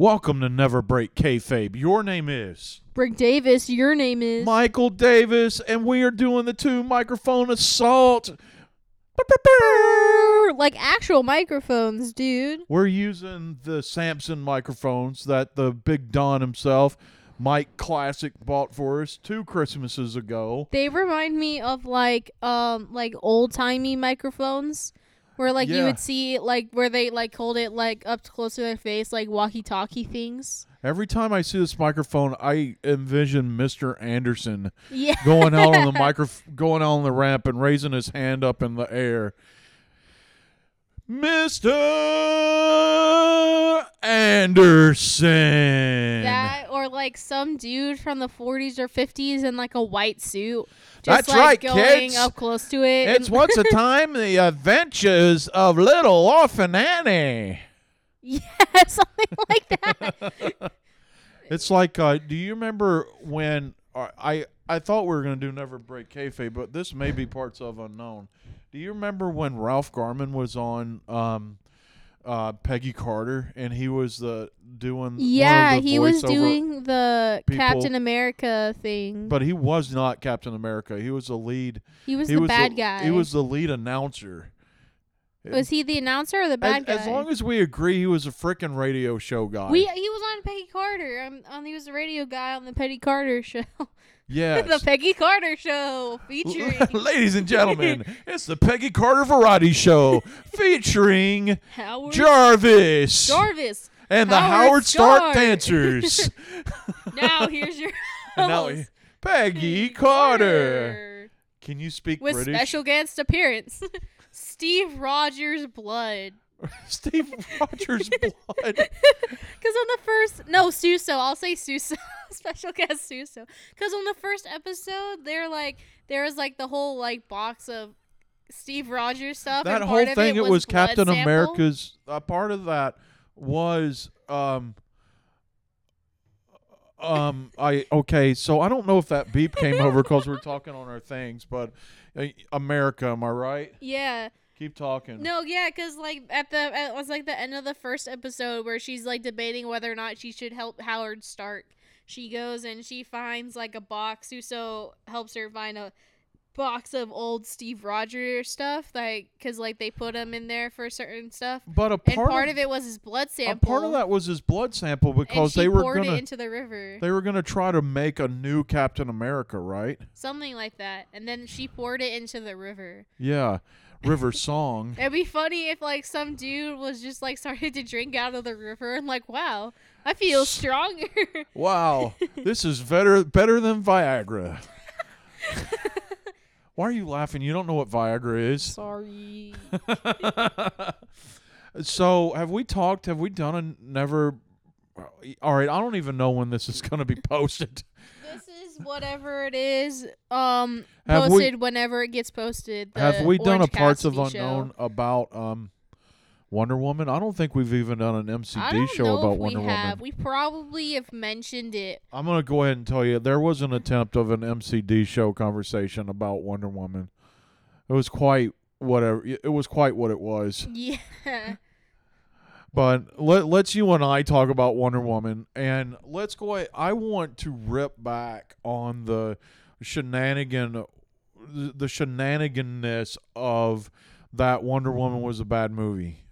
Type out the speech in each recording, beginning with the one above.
Welcome to Never Break Kayfabe. Your name is Brick Davis, your name is. Michael Davis, and we are doing the two microphone assault. like actual microphones, dude. We're using the Samson microphones that the Big Don himself, Mike Classic, bought for us two Christmases ago. They remind me of like um like old timey microphones. Where like you Yeah. would see like where they like hold it like up close to their face like walkie talkie things. Every time I see this microphone, I envision Mr. Anderson Yeah. going out on the micro, going out on the ramp and raising his hand up in the air. Mr. Anderson. That or like some dude from the 40s or 50s in like a white suit. Just That's like right, going kids. up close to it. It's and- once a time the adventures of little orphan Annie. yeah, something like that. It's like, uh, do you remember when uh, I I thought we were gonna do Never Break Kayfabe, but this may be parts of unknown. Do you remember when Ralph Garman was on um, uh, Peggy Carter and he was the doing? Yeah, the he was doing the people. Captain America thing. but he was not Captain America. He was the lead. he was he the was bad the, guy. He was the lead announcer. Was he the announcer or the bad as, guy? as long as we agree, he was a freaking radio show guy. we he was on Peggy Carter. Um, on he was the radio guy on the Peggy Carter show. Yes. It's the Peggy Carter show featuring Ladies and gentlemen, it's the Peggy Carter Variety Show featuring Howard Jarvis Jarvis. and the Howard Howard Stark Stark. dancers. Now here's your host, Peggy Carter. Can you speak with British? special guest appearance, Steve Rogers Blood. Steve Rogers blood. Because on the first, no, Suso, I'll say Suso, special guest Suso. Because on the first episode, they're like, there was like the whole like box of Steve Rogers stuff. That and whole part of thing, it was blood Captain sample. America's. A part of that was um. Um, I okay, so I don't know if that beep came over because we're talking on our things, but uh, America, am I right? Yeah. Keep talking. No, yeah, because like at the it was like the end of the first episode where she's like debating whether or not she should help Howard Stark. She goes and she finds like a box. Suso helps her find a box of old Steve Rogers stuff, like because like they put him in there for certain stuff. But a And part, part, of, of, it was his blood a sample. part of that was his blood sample because they were gonna into the river, they were gonna try to make a new Captain America, right? something like that. And then she poured it into the river. Yeah, River Song. It'd be funny if like some dude was just like started to drink out of the river and like, wow, I feel stronger. Wow, this is better better than Viagra. Why are you laughing? You don't know what Viagra is. Sorry. so, have we talked? Have we done a never? Uh, all right, I don't even know when this is going to be posted. this is whatever it is. Um, Have we- posted whenever it gets posted. Have we done a parts of Cassidy unknown about um Wonder Woman? I don't think we've even done an MCD show about Wonder we have. Woman. We probably have mentioned it. I'm gonna go ahead and tell you there was an attempt of an MCD show conversation about Wonder Woman. It was quite whatever. It was quite what it was. Yeah. But let let's you and I talk about Wonder Woman, and let's go. ahead. I want to rip back on the shenanigan, the shenaniganness of that Wonder Woman was a bad movie.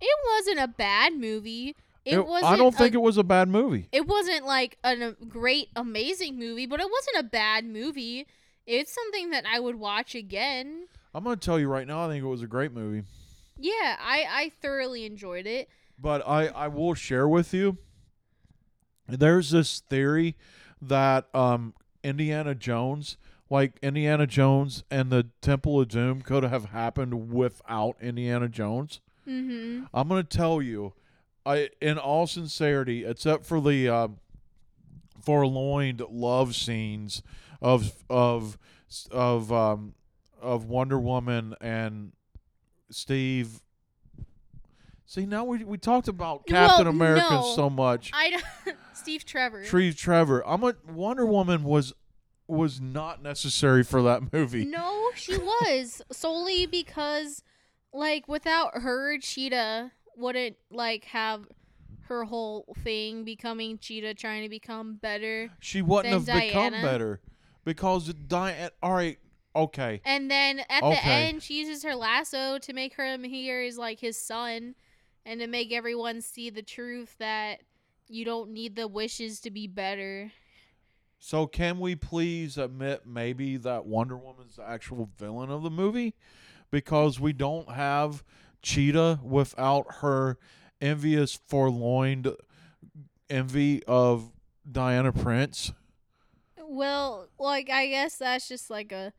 It wasn't a bad movie. It, wasn't. I don't think a, it was a bad movie. It wasn't like a a uh, great, amazing movie, but it wasn't a bad movie. It's something that I would watch again. I'm gonna tell you right now. I think it was a great movie. Yeah, I I thoroughly enjoyed it. But I, I will share with you. There's this theory that um, Indiana Jones, like Indiana Jones and the Temple of Doom, could have happened without Indiana Jones. Mm-hmm. I'm gonna tell you, I in all sincerity, except for the uh, forlorn love scenes of of of um, of Wonder Woman and Steve. See now we we talked about Captain Well, America no. so much. I don't- Steve Trevor. Tree Trevor. I'm a Wonder Woman was was not necessary for that movie. No, she was solely because, like, without her, Cheetah wouldn't like have her whole thing becoming Cheetah, trying to become better. She wouldn't have become Diana? better because Diana. All right, okay. And then at the end, she uses her lasso to make him here is like his son, and to make everyone see the truth that you don't need the wishes to be better. So can we please admit maybe that Wonder Woman's the actual villain of the movie because we don't have Cheetah without her envious forlorn envy of Diana Prince. Well, like I guess that's just like a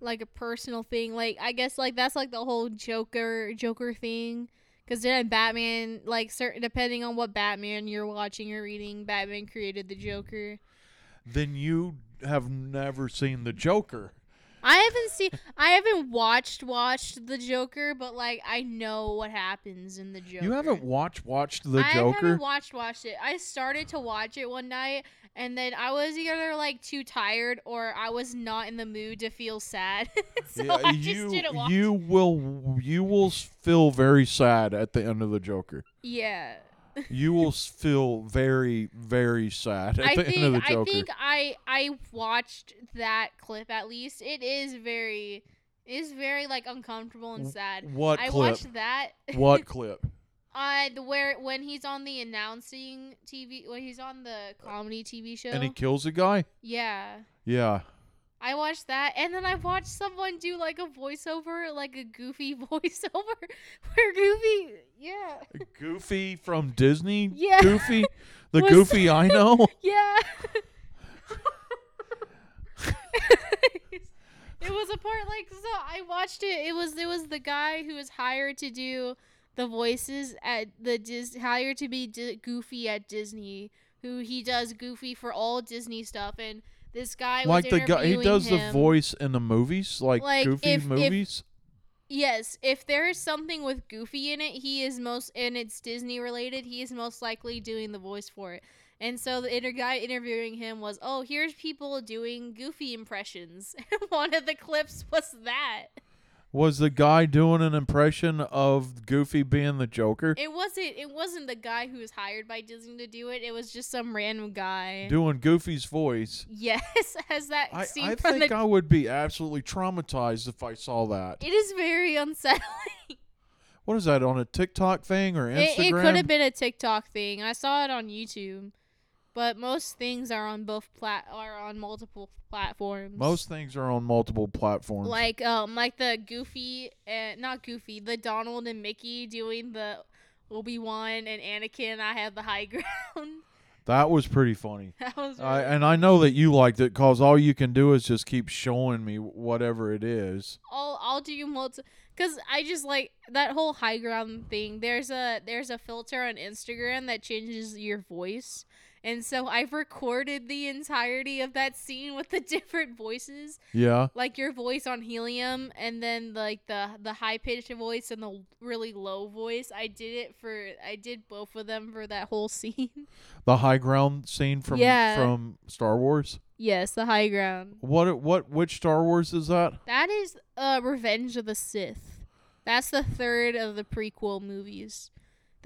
like a personal thing. Like I guess like that's like the whole Joker Joker thing. Because then Batman, like certain depending on what Batman you're watching or reading, Batman created the Joker. Then you have never seen the Joker. I haven't seen, I haven't watched watched the Joker, but like I know what happens in the Joker. You haven't watched watched the I Joker. I haven't watched watched it. I started to watch it one night, and then I was either like too tired or I was not in the mood to feel sad, so Yeah, I just you didn't watch. you will you will feel very sad at the end of the Joker. Yeah, You will feel very very sad at I the think end of the Joker. I think I I watched that clip at least. It is very is very like uncomfortable and sad. what I clip? watched that. what clip? Uh, the where when he's on the announcing TV, when he's on the comedy TV show. And he kills a guy? yeah, Yeah. I watched that, and then I watched someone do like a voiceover, like a goofy voiceover, where Goofy, yeah, Goofy from Disney? Yeah. Goofy? The Was- Goofy I know? yeah. it was a part like so. I watched it. It was it was the guy who was hired to do the voices at the Dis hired to be Di- Goofy at Disney. Who he does Goofy for all Disney stuff, and this guy was like the guy he does the voice in the movies, like, Like, Goofy if- if- movies. Yes, if there is something with Goofy in it, he is most and it's Disney related, he is most likely doing the voice for it. And so the guy interviewing him was, "Oh, here's people doing Goofy impressions." And one of the clips was that. Was the guy doing an impression of Goofy being the Joker? It wasn't it wasn't the guy who was hired by Disney to do it. It was just some random guy. doing Goofy's voice. yes, as that I, scene I from think the I would be absolutely traumatized if I saw that. It is very unsettling. What is that on a TikTok thing or It, Instagram? it could have been a TikTok thing. I saw it on YouTube, but most things are on both plat are on multiple platforms. Most things are on multiple platforms. like um like the Goofy and not Goofy, the Donald and Mickey doing the Obi Wan and Anakin. I have the high ground. that was pretty funny. that was I, and I know that you liked it because all you can do is just keep showing me whatever it is. I'll I'll do multi because I just like that whole high ground thing. There's a there's a filter on Instagram that changes your voice, and so I've recorded the entirety of that scene with the different voices, Yeah. like your voice on helium, and then like the the high pitched voice and the really low voice. I did it for I did both of them for that whole scene. The high ground scene from Yeah. from Star Wars. yes, the high ground. What what which Star Wars is that? That is uh Revenge of the Sith. That's the third of the prequel movies.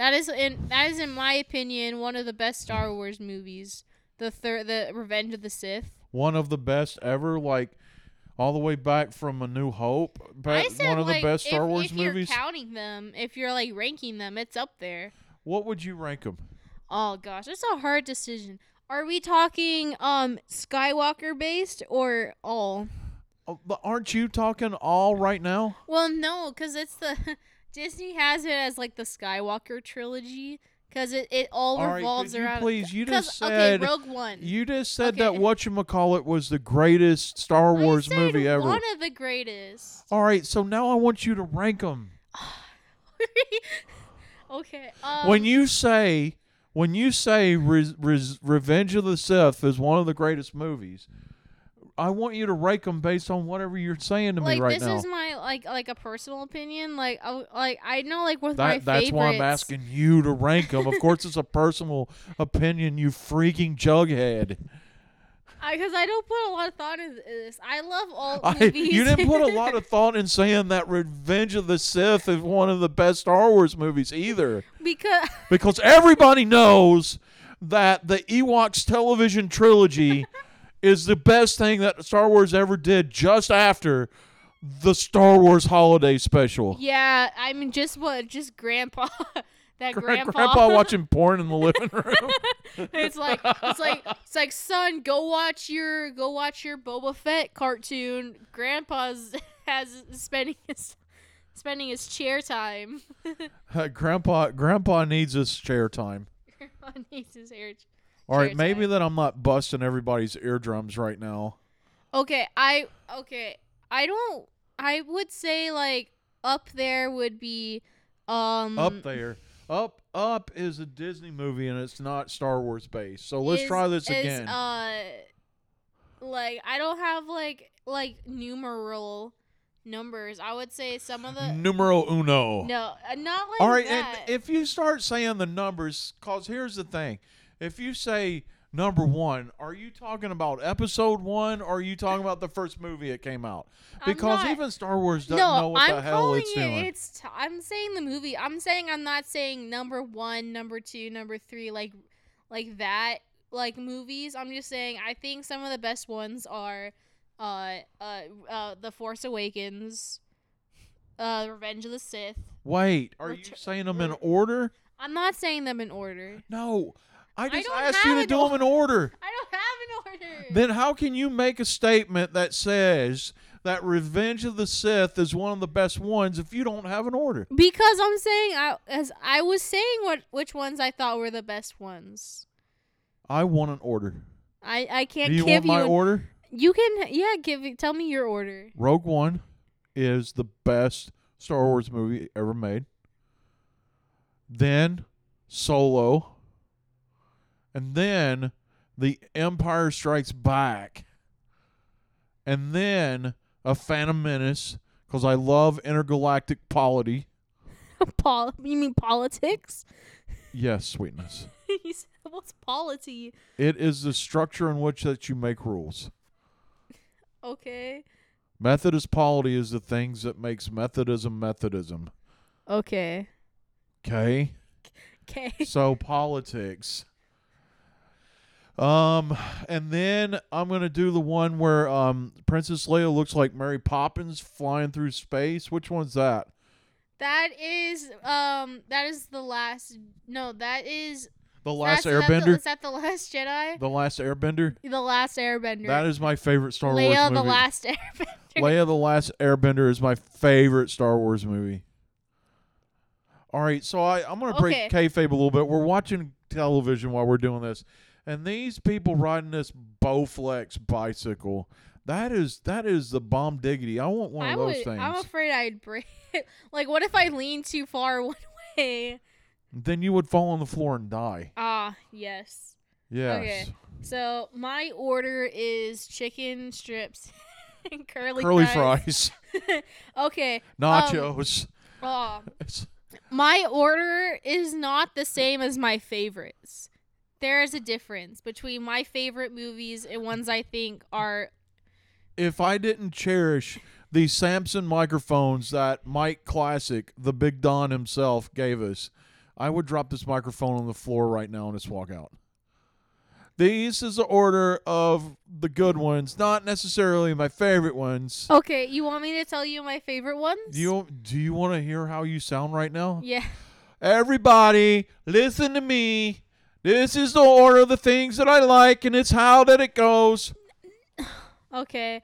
That is in that is in my opinion one of the best Star Wars movies. The third the Revenge of the Sith. One of the best ever like all the way back from A New Hope. Said one of like, the best Star if, Wars if movies. you're counting them, if you're like ranking them, it's up there. what would you rank them? Oh gosh, it's a hard decision. Are we talking um Skywalker based or all? Oh, but aren't you talking all right now? Well, no, because it's the Disney has it as like the Skywalker trilogy because it, it all, All right, revolves you around. please- you just said- okay, Rogue One. You just said that Okay. whatchamacallit was the greatest Star Wars movie ever. One of the greatest. All right, so now I want you to rank them. okay. Um, when you say when you say Re- Re- Revenge of the Sith is one of the greatest movies, I want you to rank them based on whatever you're saying to like me right this now. This is my like like a personal opinion. Like I, like I know like with my That, that's why I'm asking you to rank them. Of course, it's a personal opinion, you freaking jughead. Because I, don't put a lot of thought into this. I love all I, movies. you didn't put a lot of thought in saying that Revenge of the Sith is one of the best Star Wars movies either. because Because everybody knows that the Ewoks television trilogy is the best thing that Star Wars ever did just after the Star Wars holiday special. yeah, I mean just what just grandpa that Gra- grandpa, Grandpa watching porn in the living room. it's like it's like it's like son, go watch your go watch your Boba Fett cartoon. Grandpa's has spending his spending his chair time. Uh, Grandpa Grandpa needs his chair time. Grandpa needs his hair. All right, maybe that I'm not busting everybody's eardrums right now. Okay, I okay. I don't. I would say like up there would be um Up there. Up Up is a Disney movie and it's not Star Wars based. So let's is- try this is, again. Uh, like I don't have like like numeral numbers. I would say some of the Numero uno. no, uh, not like All right, that. and if you start saying the numbers, cause here's the thing: if you say number one, are you talking about episode one, or are you talking about the first movie it came out? Because not- even Star Wars doesn't no, know what I'm the hell it's it. doing. It's t- I'm saying the movie. I'm saying I'm not saying number one, number two, number three, like like that, like movies. I'm just saying I think some of the best ones are, uh, uh, uh The Force Awakens, uh, Revenge of the Sith. Wait, are you saying them in order? I'm not saying them in order. No, I just don't asked you to do them in order. I don't have an order. Then how can you make a statement that says that Revenge of the Sith is one of the best ones if you don't have an order? because I'm saying I as I was saying what which ones I thought were the best ones. I want an order. I I can't Do you give want my you an- order? You can yeah, give tell me your order. Rogue One is the best Star Wars movie ever made. Then Solo. And then The Empire Strikes Back. And then A Phantom Menace because I love intergalactic polity. Pol you mean politics? Yes, sweetness. He said, What's polity? It is the structure in which that you make rules. Okay. Methodist polity is the things that makes Methodism Methodism. Okay. Okay? Okay. so politics. Um, and then I'm gonna do the one where um Princess Leia looks like Mary Poppins flying through space. Which one's that? That is um that is the last no, that is The Last that's, is that the- Airbender. Is that the last Jedi? The Last Airbender. The last Airbender. That is my favorite Star Leia Wars movie. Leia the last Airbender. Leia the Last Airbender is my favorite Star Wars movie. All right, so I I'm gonna break Okay. kayfabe a little bit. We're watching television while we're doing this, and these people riding this Bowflex bicycle. That is that is the bomb diggity. I want one I of those would, things. I'm afraid I'd break. like, what if I lean too far one way? then you would fall on the floor and die. Ah, yes. Yes. Okay. So my order is chicken strips and curly, Curly fries. fries, okay. nachos. Oh, my order is not the same as my favorites. There is a difference between my favorite movies and ones I think are. if I didn't cherish these Samson microphones that Mike Classic, the Big Don himself, gave us, I would drop this microphone on the floor right now and just walk out. These is the order of the good ones, not necessarily my favorite ones. Okay, you want me to tell you my favorite ones? Do you do you want to hear how you sound right now? Yeah. Everybody, listen to me. This is the order of the things that I like, and it's how that it goes. Okay.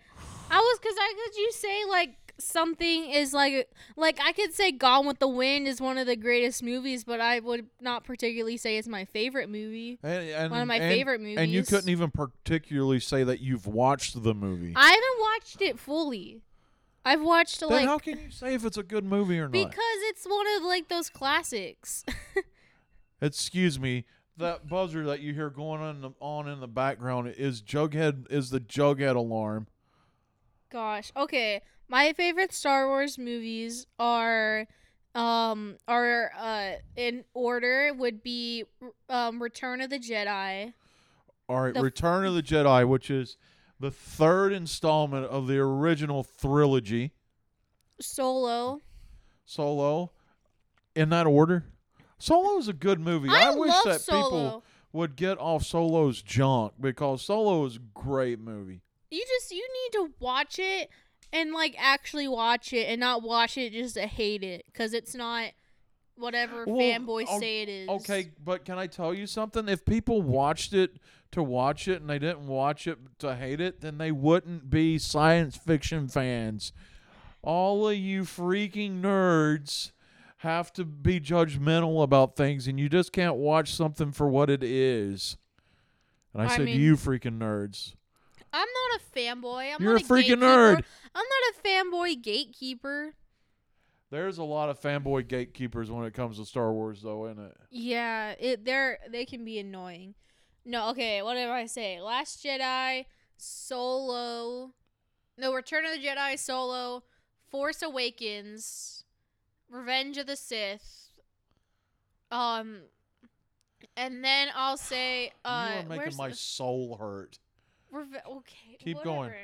I was cuz I could you say like something is like like I could say Gone with the Wind is one of the greatest movies, but I would not particularly say it's my favorite movie. And, and, One of my and- favorite movies. And you couldn't even particularly say that you've watched the movie. I haven't watched it fully. I've watched then like how can you say if it's a good movie or not? because it's one of like those classics. Excuse me. That buzzer that you hear going on in the, on in the background is Jughead is the Jughead alarm. Gosh. Okay. My favorite Star Wars movies are um are uh in order would be um Return of the Jedi. All right, The f- Return of the Jedi, which is the third installment of the original trilogy. Solo. Solo, in that order. Solo is a good movie. I, I, wish that Solo. people would get off Solo's junk because Solo is a great movie. You just you need to watch it and like actually watch it and not watch it just to hate it because it's not whatever Well, fanboys say it is. Okay, but can I tell you something? If people watched it to watch it and they didn't watch it to hate it, then they wouldn't be science fiction fans. All of you freaking nerds have to be judgmental about things, and you just can't watch something for what it is. And I, I said, mean- you freaking nerds. I'm not a fanboy. I'm You're not a freaking gatekeeper. nerd. I'm not a fanboy gatekeeper. There's a lot of fanboy gatekeepers when it comes to Star Wars, though, isn't it? Yeah, it they're they can be annoying. No, okay, what did I say? Last Jedi, Solo, no, Return of the Jedi, Solo, Force Awakens, Revenge of the Sith, um, and then I'll say, uh, you are making my the- soul hurt. Reve- okay, Keep going. whatever.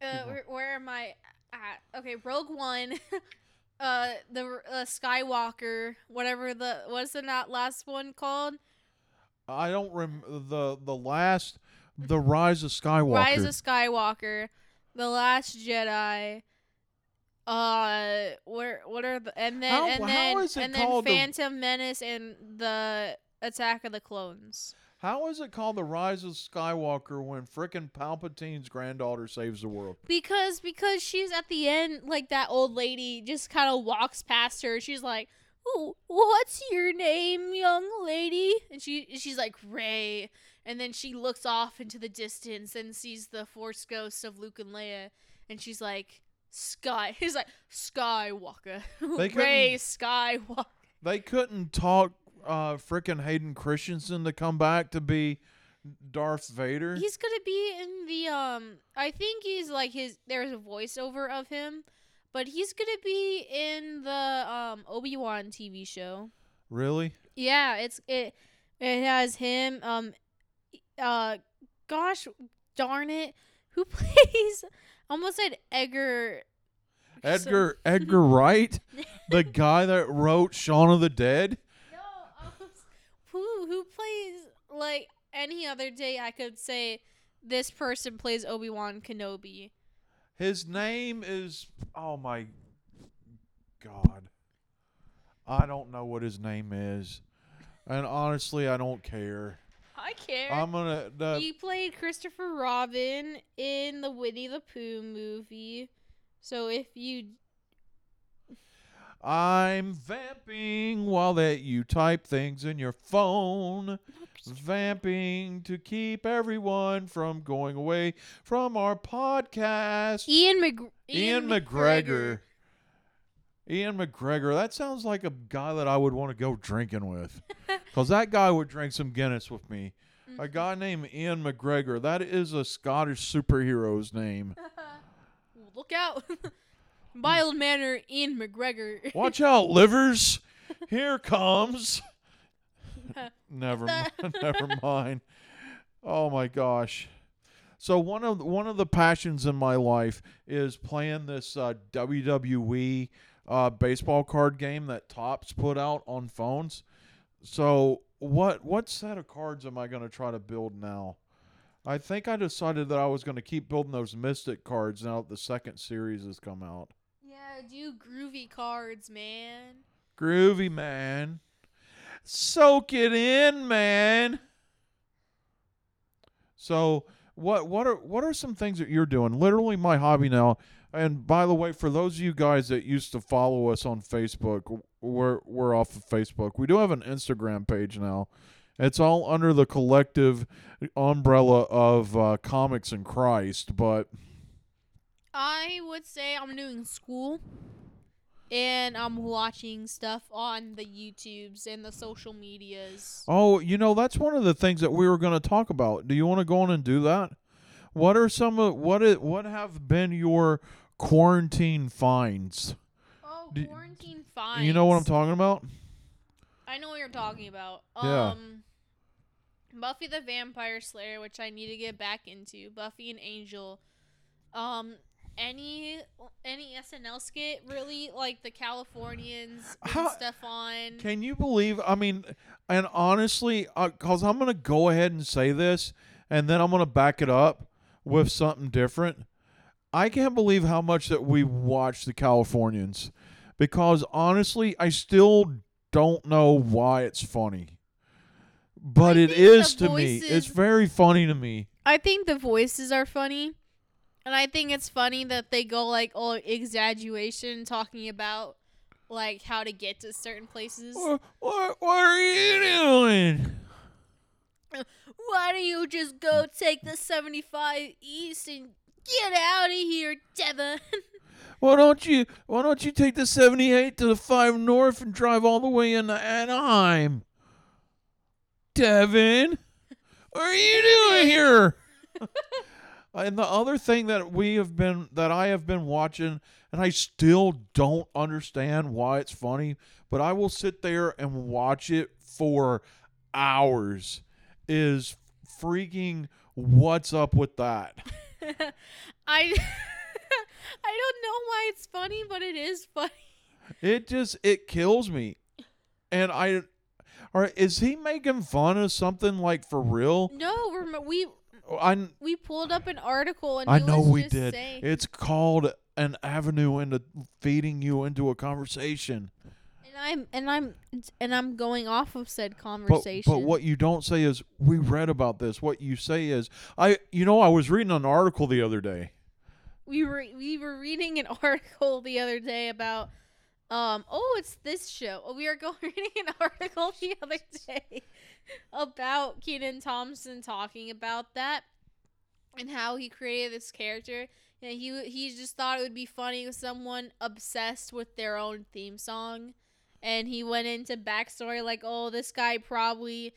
Keep Uh, going. where, where am I at? Okay, Rogue One, uh, the uh, Skywalker, whatever the what's the not last one called? I don't rem the the last the Rise of Skywalker. Rise of Skywalker, The Last Jedi. Uh, where what are the and then How- and then and then called the- Phantom Menace and the Attack of the Clones. How is it called the Rise of Skywalker when frickin' Palpatine's granddaughter saves the world? Because because she's at the end, like that old lady just kind of walks past her. She's like, "Ooh, what's your name, young lady?" And she she's like Rey, and then she looks off into the distance and sees the Force ghosts of Luke and Leia, and she's like, "Sky." He's like Skywalker, They Rey Skywalker. They couldn't talk uh frickin' Hayden Christensen to come back to be Darth Vader. He's gonna be in the um. I think he's like his. There's a voiceover of him, but he's gonna be in the um Obi Wan TV show. really? Yeah, it's it. It has him. Um, uh, gosh, darn it, who plays? Almost said Edgar. Edgar Edgar Wright, the guy that wrote Shaun of the Dead. No, who who plays like any other day? I could say this person plays Obi Wan Kenobi. His name is oh my god. I don't know what his name is. And honestly, I don't care. I care. I'm gonna the, he played Christopher Robin in the Winnie the Pooh movie. So if you I'm vamping while that you type things in your phone. Vamping to keep everyone from going away from our podcast. Ian Mc Ian McGregor. Ian McGregor. That sounds like a guy that I would want to go drinking with. Because that guy would drink some Guinness with me. A guy named Ian McGregor. That is a Scottish superhero's name. Look out. Mild manner Ian McGregor. Watch out, livers. Here comes. never mind. Never mind. Oh my gosh. So one of one of the passions in my life is playing this uh, WWE uh, baseball card game that Topps put out on phones. So what what set of cards am I going to try to build now? I think I decided that I was going to keep building those Mystic cards now that the second series has come out. yeah, do groovy cards, man. Groovy man. Soak it in, man. So what what are what are some things that you're doing? Literally my hobby now. And by the way, for those of you guys that used to follow us on Facebook, we're we're off of Facebook. We do have an Instagram page now. It's all under the collective umbrella of uh, Comics and Christ, but I would say I'm doing school and I'm watching stuff on the YouTubes and the social medias. Oh, you know, that's one of the things that we were going to talk about. Do you want to go on and do that? What are some of what it what have been your quarantine finds? Oh, Do- quarantine finds. You know what I'm talking about? I know what you're talking about. Yeah. Um Buffy the Vampire Slayer, which I need to get back into. Buffy and Angel. Um, any any SNL skit really like the Californians and How- stuff on. Can you believe? I mean, and honestly, because I'm gonna go ahead and say this, and then I'm gonna back it up with something different. I can't believe how much that we watch the Californians, because honestly, I still don't know why it's funny. But I it is to me. It's very funny to me. I think the voices are funny. And I think it's funny that they go like all exaggeration talking about like how to get to certain places. What, what, what are you doing? Why don't you just go take the 75 east and get out of here, Devin? Why don't you why don't you take the 78 to the 5 north and drive all the way into Anaheim? Devin, what are you doing here? and the other thing that we have been that I have been watching and I still don't understand why it's funny, but I will sit there and watch it for hours is freaking what's up with that? I I don't know why it's funny, but it is funny. It just it kills me. And I all right, is he making fun of something like for real? No, we oh, I we pulled up an article and I know we did. saying- It's called an avenue into feeding you into a conversation. And I'm and I'm and I'm going off of said conversation. but what you don't say is we read about this. What you say is I you know I was reading an article the other day. we were we were reading an article the other day about um oh it's this show Oh, we are going reading an article the other day about Kenan Thompson talking about that and how he created this character and he he just thought it would be funny with someone obsessed with their own theme song and he went into backstory like oh this guy probably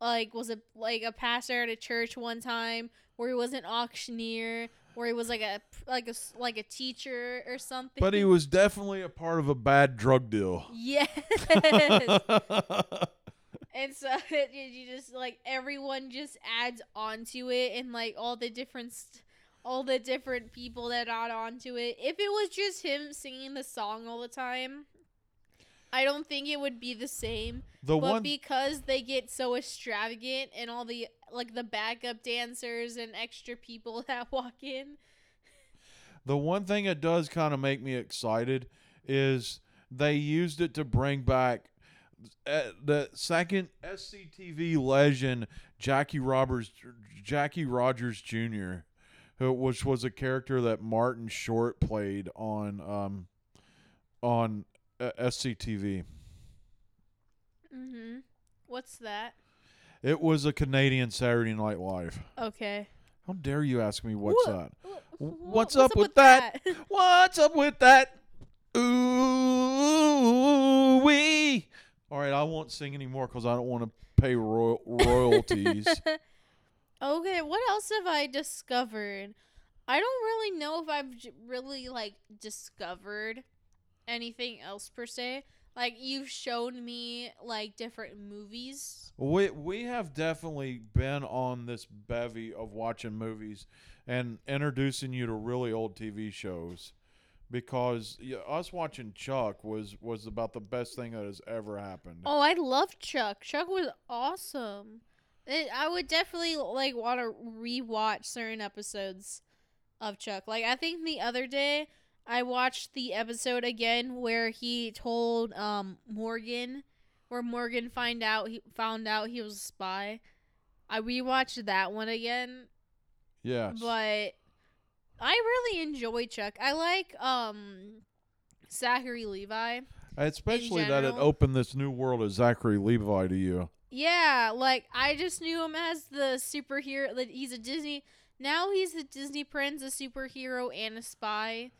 like was a like a pastor at a church one time where he was an auctioneer where he was like a like a like a teacher or something. But he was definitely a part of a bad drug deal. yes. And so it, you just like everyone just adds onto it and like all the different st- all the different people that add onto it. If it was just him singing the song all the time i don't think it would be the same the but one because they get so extravagant and all the like the backup dancers and extra people that walk in The one thing that does kind of make me excited is they used it to bring back uh, the second SCTV legend Jackie Roberts Jackie Rogers Jr., who which was a character that Martin Short played on um on uh, SCTV. mm-hmm what's that It was a Canadian Saturday Night Live. okay How dare you ask me what's Wha- that? Wh- What's up with that? What's up with that? Ooh wee. All right, I won't sing anymore because I don't want to pay royal- royalties. okay, what else have I discovered? I don't really know if I've j- really like discovered anything else per se. Like you've shown me like different movies. we we have definitely been on this bevy of watching movies and introducing you to really old TV shows because yeah, us watching Chuck was was about the best thing that has ever happened. Oh, I love Chuck. Chuck was awesome. It, I would definitely like want to rewatch certain episodes of Chuck. Like I think the other day I watched the episode again where he told um Morgan where Morgan find out he found out he was a spy. I rewatched that one again, Yeah. but I really enjoy Chuck. I like um Zachary Levi. Especially that it opened this new world of Zachary Levi to you. Yeah, like I just knew him as the superhero. That he's a Disney. Now he's a Disney prince, a superhero, and a spy.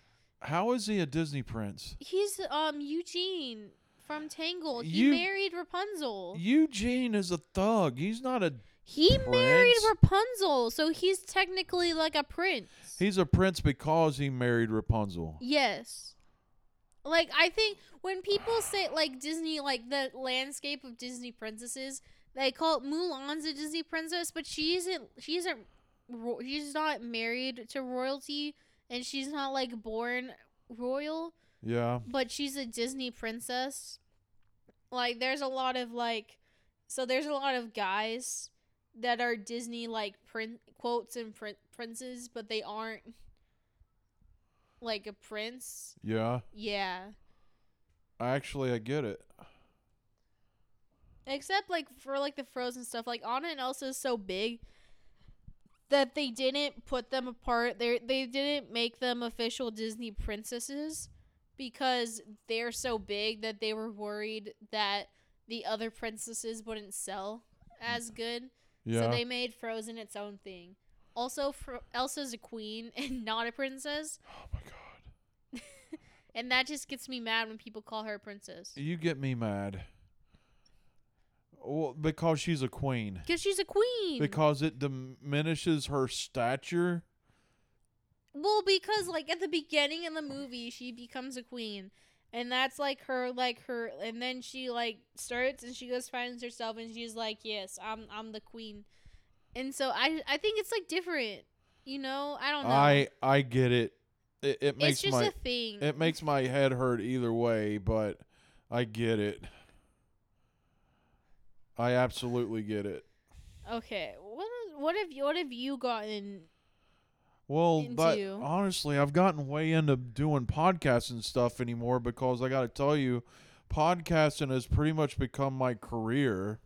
How is he a Disney prince? He's um Eugene from Tangled. He You- married Rapunzel. Eugene is a thug. He's not a. he married Prince? Rapunzel, so he's technically like a prince. He's a prince because he married Rapunzel. yes. Like I think when people say like Disney, like the landscape of Disney princesses, they call Mulan's a Disney princess, but she isn't. She isn't. ro- She's not married to royalty, and she's not like born royal. Yeah. But she's a Disney princess. Like, there's a lot of like, so there's a lot of guys that are Disney like prin- quotes and prin- princes, but they aren't like a prince. Yeah. Yeah. Actually, I get it. Except like for like the Frozen stuff, like Anna and Elsa is so big that they didn't put them apart. They they didn't make them official Disney princesses because they're so big that they were worried that the other princesses wouldn't sell as good. Yeah. So they made Frozen its own thing. Also, Fro- Elsa's a queen and not a princess, oh my god. and that just gets me mad when people call her a princess. You get me mad. Well, because she's a queen. Because she's a queen. Because it diminishes her stature. Well, because like at the beginning in the movie, she becomes a queen, and that's like her, like her, and then she like starts and she goes finds herself, and she's like, "Yes, I'm, I'm the queen," and so I, I think it's like different, you know. I don't know. I I get it. It, it it's just my a thing. it makes my head hurt either way, but I get it. I absolutely get it. okay, what is, what have you, what have you gotten? Well, but into. honestly, I've gotten way into doing podcasts and stuff anymore because I got to tell you, podcasting has pretty much become my career.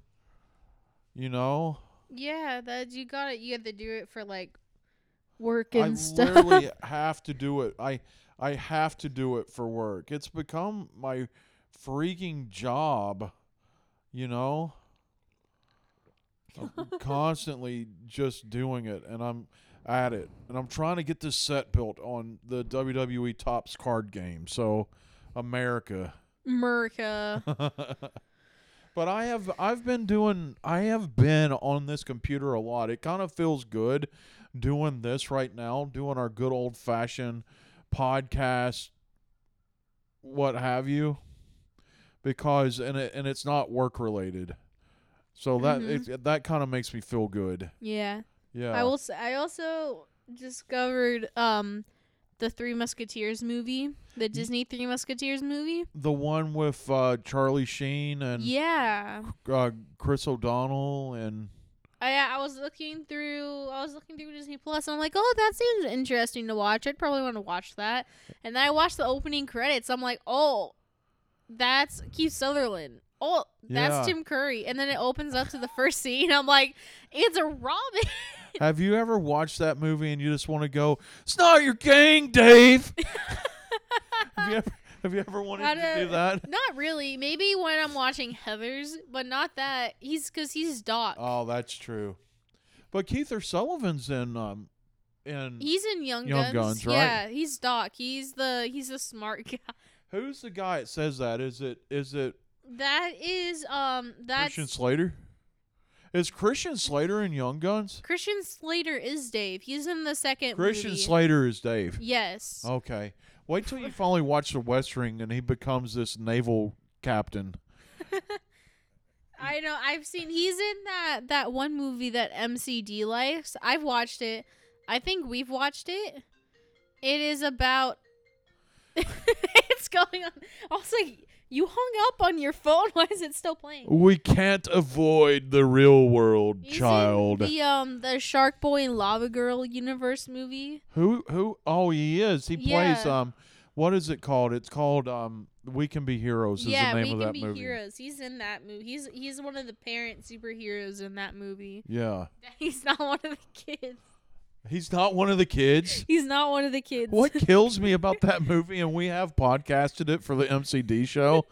You know, Yeah, that you got it. You have to do it for like work and I stuff. I literally have to do it. I I have to do it for work. It's become my freaking job. You know, I'm constantly just doing it, and I'm at it, and I'm trying to get this set built on the WWE Topps card game. So, America. America. but I have I've been doing I have been on this computer a lot. It kind of feels good doing this right now, doing our good old fashioned podcast what have you because and it and it's not work related. So that Mhm. it, that kind of makes me feel good. yeah. Yeah. I will. s- I also discovered um the Three Musketeers movie, the Disney Three Musketeers movie. the one with uh, Charlie Sheen and Yeah. uh, Chris O'Donnell and I I was looking through I was looking through Disney Plus and I'm like, "Oh, that seems interesting to watch. I'd probably want to watch that." And then I watched the opening credits. I'm like, "Oh, that's Kiefer Sutherland. Oh, that's Yeah. Tim Curry." And then it opens up to the first scene. I'm like, "It's a Robin." Have you ever watched that movie and you just want to go, "It's not your gang, Dave"? have you ever have you ever wanted to to- do that? not really. Maybe when I'm watching Heather's, but not that. He's cuz he's Doc. Oh, that's true. But Kiefer Sutherland's in um in He's in Young, Young Guns. Guns, right? Yeah, he's Doc. He's the he's the smart guy. who's the guy that says that? Is it is it That is um that's Christian Slater? Is Christian Slater in Young Guns? Christian Slater is Dave. He's in the second Christian movie. Slater is Dave. Yes. Okay. Wait till you finally watch the West Wing and he becomes this naval captain. I know. I've seen he's in that that one movie that MCD likes. I've watched it. I think we've watched it. It is about It's going on. Also, you hung up on your phone. Why is it still playing? We can't avoid the real world, He's in child. The um the Shark Boy and Lava Girl universe movie. Who who oh he is. He plays Yeah. um what is it called? It's called um We Can Be Heroes is yeah, the name we of can that be movie. heroes. He's in that movie. He's he's one of the parent superheroes in that movie. Yeah. He's not one of the kids. He's not one of the kids. He's not one of the kids. What kills me about that movie, and we have podcasted it for the MCD show,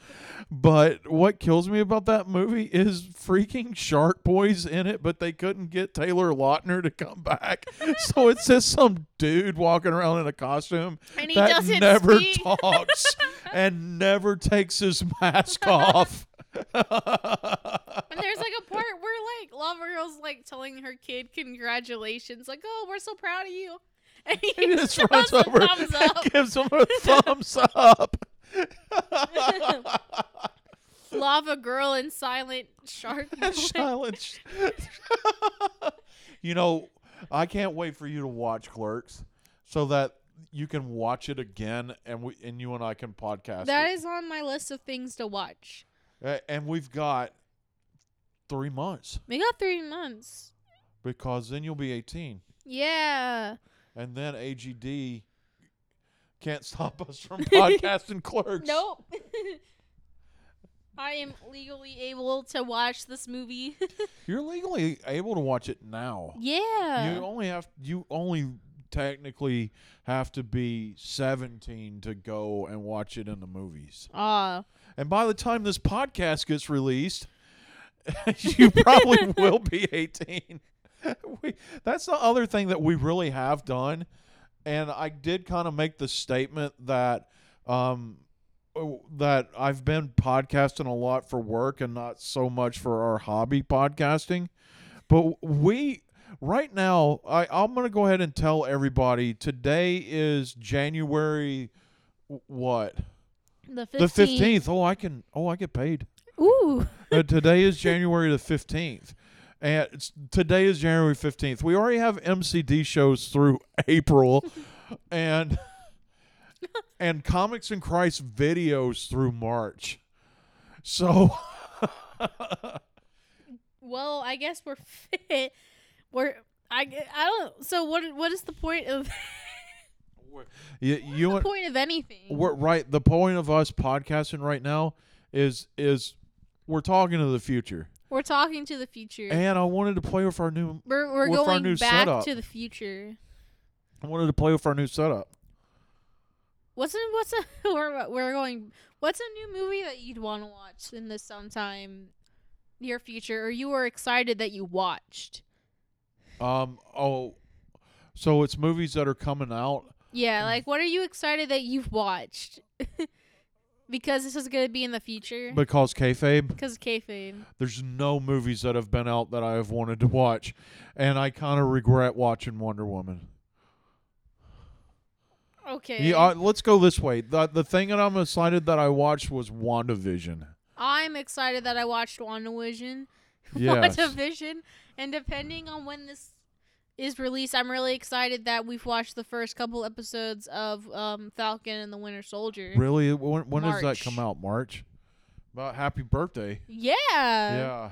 but what kills me about that movie is freaking Shark Boys in it, but they couldn't get Taylor Lautner to come back. so it's just some dude walking around in a costume And he that never speak. talks and never takes his mask off. And there's like a part where like Lava Girl's like telling her kid congratulations, like, "Oh, we're so proud of you," and he, just runs over thumbs up. and gives him a thumbs up. Lava Girl and Silent Shark. Boy. Silence. you know, I can't wait for you to watch Clerks so that you can watch it again and we and you and I can podcast That it. is on my list of things to watch. A- and we've got 3 months We got three months. because then you'll be 18 Yeah. and then AGD can't stop us from podcasting Clerks. Nope. I am legally able to watch this movie. You're legally able to watch it now. yeah. You only have you only technically have to be 17 to go and watch it in the movies. Ah. And by the time this podcast gets released, you probably will be 18. we, that's the other thing that we really have done. And I did kind of make the statement that um, oh, that I've been podcasting a lot for work and not so much for our hobby podcasting. But we right now, I, I'm going to go ahead and tell everybody today is January what? the 15th. The fifteenth. Oh, I can. Oh, I get paid. Ooh. Uh, today is January the fifteenth, and it's, today is January fifteenth. We already have MCD shows through April, and and Comics and Christ videos through March. So Well, I guess we're fit. We're I, I don't so what what is the point of you, you the point of anything? we're right. The point of us podcasting right now is is we're talking to the future, We're talking to the future. and I wanted to play with our new. we're we're with our going new back setup. to the future. I wanted to play with our new setup. What's a, what's a we're we're going what's a new movie that you'd want to watch in the sometime near future or you were excited that you watched? Um. Oh, so it's movies that are coming out. Yeah, like what are you excited that you've watched? because this is going to be in the future. Because kayfabe, Because kayfabe. there's no movies that have been out that I have wanted to watch, and I kind of regret watching Wonder Woman. Okay. Yeah, uh, let's go this way. the The thing that I'm excited that I watched was WandaVision. I'm excited that I watched WandaVision. Yes. WandaVision. And depending on when this is released, I'm really excited that we've watched the first couple episodes of um, Falcon and the Winter Soldier. Really? When, when does that March. come out? March. About happy birthday. Yeah. yeah.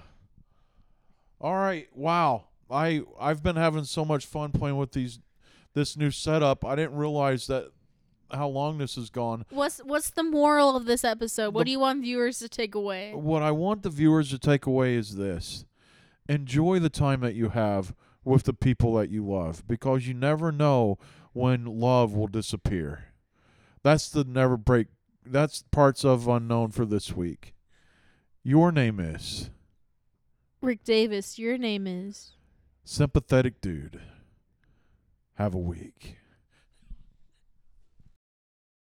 All right. Wow. I I've been having so much fun playing with these this new setup. I didn't realize that how long this has gone. What's what's the moral of this episode? What The- do you want viewers to take away? What I want the viewers to take away is this. Enjoy the time that you have with the people that you love because you never know when love will disappear. That's the never break that's parts of unknown for this week. Your name is Rick Davis, your name is. sympathetic dude. Have a week.